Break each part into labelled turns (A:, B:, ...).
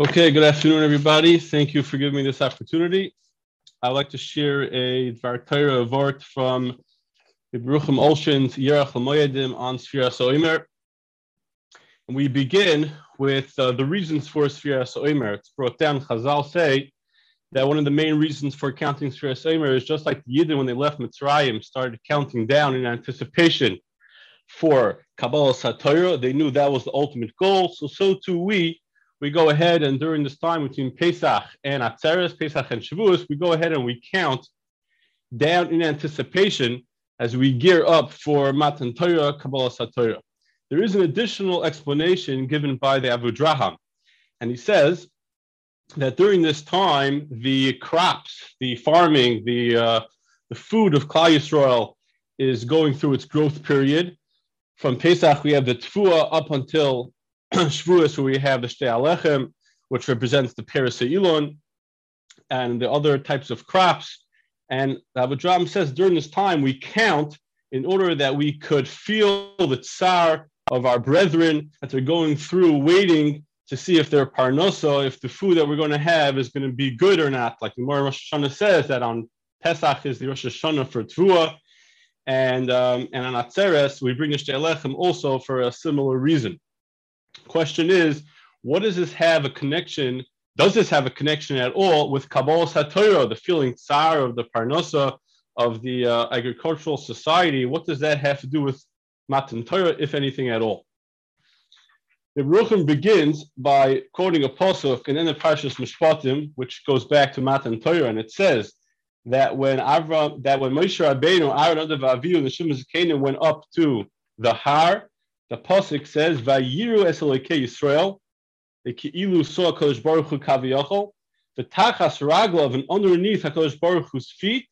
A: Okay, good afternoon, everybody. Thank you for giving me this opportunity. I'd like to share a Dvar Torah vort from Ibruchim Olshin's Yerach Moyedim on Sfira Soimer. And we begin with uh, the reasons for Sfira Soimer. It's brought down, Chazal say that one of the main reasons for counting Sfira Soimer is just like the Yidden when they left Mitzrayim started counting down in anticipation for Kabbalah Satoira. They knew that was the ultimate goal. So, so too we we go ahead and during this time between Pesach and Atzeres, Pesach and Shavuos, we go ahead and we count down in anticipation as we gear up for Matan Torah, Kabbalah Satorah. There is an additional explanation given by the Avudraham, and he says that during this time, the crops, the farming, the uh, the food of Klal Yisrael is going through its growth period. From Pesach, we have the Tfua up until Shavuos, where we have the Shtei Alechem, which represents the Peres Elon, and the other types of crops. And Abu says during this time we count in order that we could feel the tsar of our brethren that they're going through, waiting to see if their parnosa, if the food that we're going to have is going to be good or not. Like the Gemara Rosh Hashanah says that on Pesach is the Rosh Hashanah for Tvua, and um, and on Atzeres we bring the Shtei also for a similar reason. Question is, what does this have a connection? Does this have a connection at all with Kabbalah Satorah, the feeling tsar of the Parnosa of the uh, agricultural society? What does that have to do with Matan Torah, if anything at all? The Ruchim begins by quoting a pasuk and then the Parshas Mishpatim, which goes back to Matan Torah, and it says that when Avram, that when Moshe Rabbeinu, Aaron Avihu, and the Shimon went up to the Har, the pasuk says, "Vayiru es Yisrael." The ki'ilu saw Hakadosh Baruch Hu kaviyachol. The tachas raglav and underneath Hakadosh Baruch Hu's feet,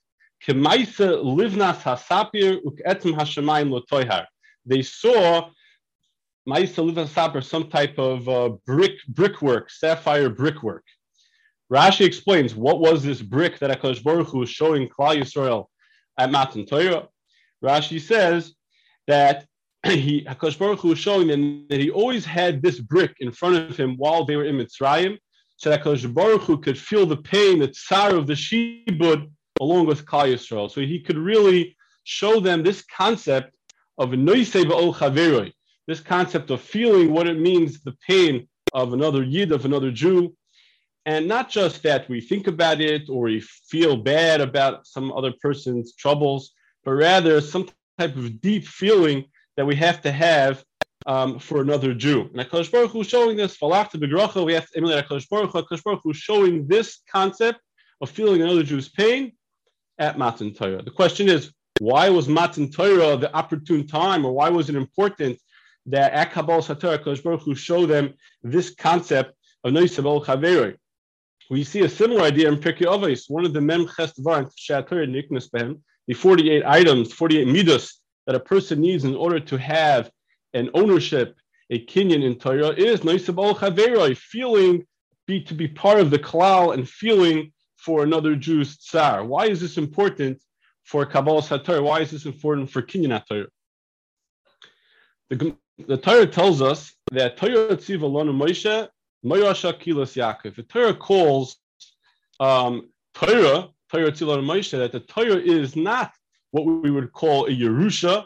A: kemaisa livnas hasapir uk'etzim hashemayim lotoyhar. They saw Maisa livnas hasapir, some type of uh, brick brickwork, sapphire brickwork. Rashi explains what was this brick that Hakadosh Baruch Hu was showing Klal Yisrael at Matan Torah. Rashi says that he Hakadosh Baruch Hu was showing them that he always had this brick in front of him while they were in Mitzrayim, so that Hakadosh Baruch Hu could feel the pain, the tsar of the shibud along with Klal Yisrael. So he could really show them this concept of noisei ba'ol chaveroi, this concept of feeling what it means, the pain of another yid, of another Jew, and not just that we think about it or we feel bad about some other person's troubles, but rather some type of deep feeling that we have to have um, for another Jew. And HaKadosh Baruch Hu showing this, we have to emulate HaKadosh Baruch Hu. Baruch Hu showing this concept of feeling another Jew's pain at Matan Torah. The question is, why was Matan Torah the opportune time, or why was it important that at Kabbalah Satorah, HaKadosh Baruch Hu show them this concept of Noisabel Chaveroi? We see a similar idea in Pirkei Avos, one of the Mem Chestvar and Shator Niknas Behem, the 48 items, 48 midas that a person needs in order to have an ownership, a kinyan in Torah is noisabol chaveroi, feeling be to be part of the klal and feeling for another Jew's tsar. Why is this important for Kabbalah Sator? Why is this important for kinyan Torah? The, the Torah tells us that Torah tziv alonu Moshe Moyasha kilos Yaakov. The Torah calls um, Torah Torah tziv Moshe that the Torah is not what we would call a Yerusha,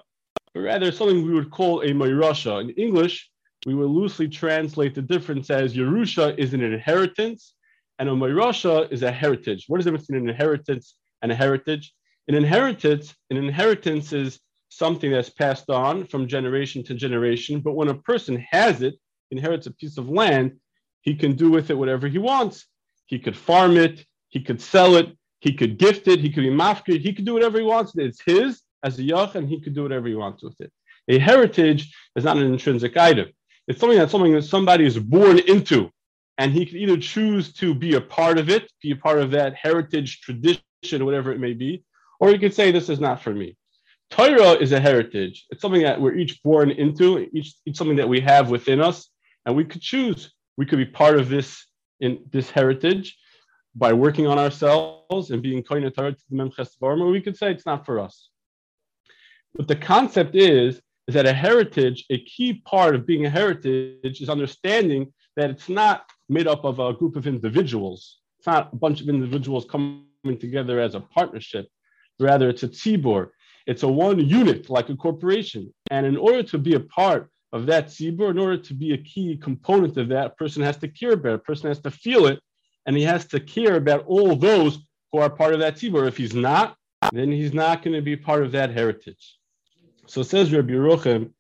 A: but rather something we would call a Moirasha. In English, we will loosely translate the difference as Yerusha is an inheritance and a Moirasha is a heritage. What is the difference between an inheritance and a heritage? An inheritance, an inheritance is something that's passed on from generation to generation, but when a person has it, inherits a piece of land, he can do with it whatever he wants. He could farm it, he could sell it, he could gift it. He could be mafkir. He could do whatever he wants. It's his as a yach, and he could do whatever he wants with it. A heritage is not an intrinsic item. It's something that something that somebody is born into, and he can either choose to be a part of it, be a part of that heritage, tradition, whatever it may be, or he could say, "This is not for me." Torah is a heritage. It's something that we're each born into, each, each something that we have within us, and we could choose. We could be part of this in this heritage, by working on ourselves and being koine to the Memches or we could say it's not for us. But the concept is, is that a heritage, a key part of being a heritage is understanding that it's not made up of a group of individuals. It's not a bunch of individuals coming together as a partnership. Rather, it's a tzibor. It's a one unit, like a corporation. And in order to be a part of that tzibor, in order to be a key component of that, a person has to care about it. A person has to feel it, and he has to care about all those who are part of that tzibor. If he's not, then he's not going to be part of that heritage. So says Rabbi Yeruchim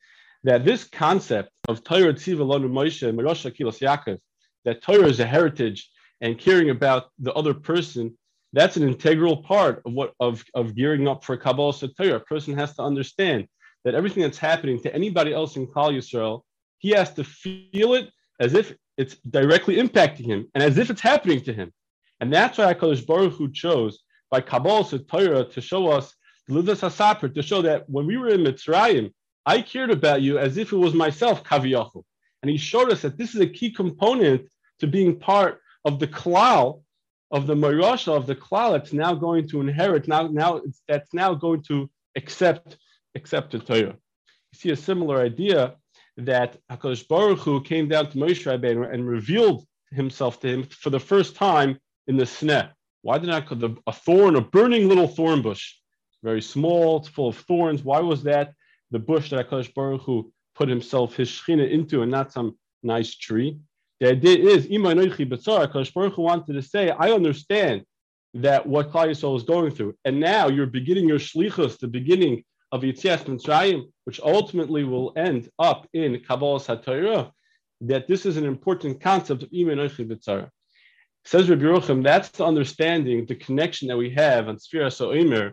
A: that this concept of Torah Tziva Lanu Moshe Merosha Kilos Yaakov, that Torah is a heritage and caring about the other person, that's an integral part of what of, of gearing up for Kabbalah Torah. A person has to understand that everything that's happening to anybody else in Klal Yisrael, he has to feel it as if it's directly impacting him and as if it's happening to him. And that's why HaKadosh Baruch Hu chose by Kabbalah Torah to show us the Lidas HaSaper, to show that when we were in Mitzrayim, I cared about you as if it was myself, Kaviyachul. And he showed us that this is a key component to being part of the klal, of the marasha, of the klal that's now going to inherit, now, now that's now going to accept, accept the Torah. You see a similar idea that HaKadosh Baruch Hu came down to Moshe Rabbeinu and revealed himself to him for the first time in the sneh. Why did not the, a thorn, a burning little thorn bush, very small, it's full of thorns. Why was that? the bush that HaKadosh Baruch Hu put himself, his Shechina into, and not some nice tree. The idea is, HaKadosh Baruch Hu wanted to say, I understand that what Klal Yisrael is going through, and now you're beginning your shlichus, the beginning of Yitzias Mitzrayim, which ultimately will end up in Kabbalah HaTorah, that this is an important concept of Ima Noichi B'tzara. Says Rabbi Yerucham, that's the understanding, the connection that we have on Sfira So'imer,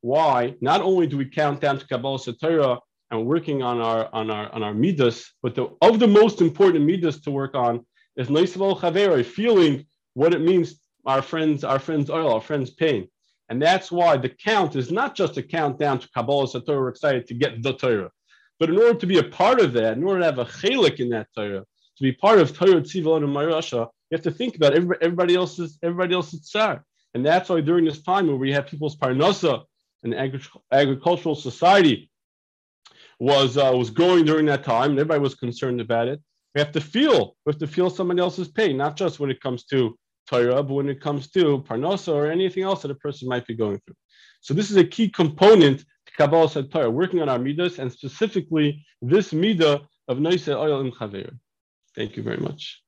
A: why not only do we count down to Kabbalah Torah and working on our on our on our midas, but the, of the most important midas to work on is Neisval Chaveri, feeling what it means our friends, our friends oil, our friends pain. And that's why the count is not just a countdown to Kabbalah Torah, we're excited to get the Torah. But in order to be a part of that, in order to have a chelik in that Torah, to be part of Torah Tzivon and Marasha, you have to think about everybody, everybody else's everybody else's tsar. And that's why during this time where we have people's parnasa, an agri- agricultural society was uh, was growing during that time, and everybody was concerned about it. We have to feel, we have to feel somebody else's pain, not just when it comes to Torah, but when it comes to Parnasa or anything else that a person might be going through. So this is a key component to Kabbalah said Torah, working on our midas, and specifically this midah of Noise Oil and Chaver. Thank you very much.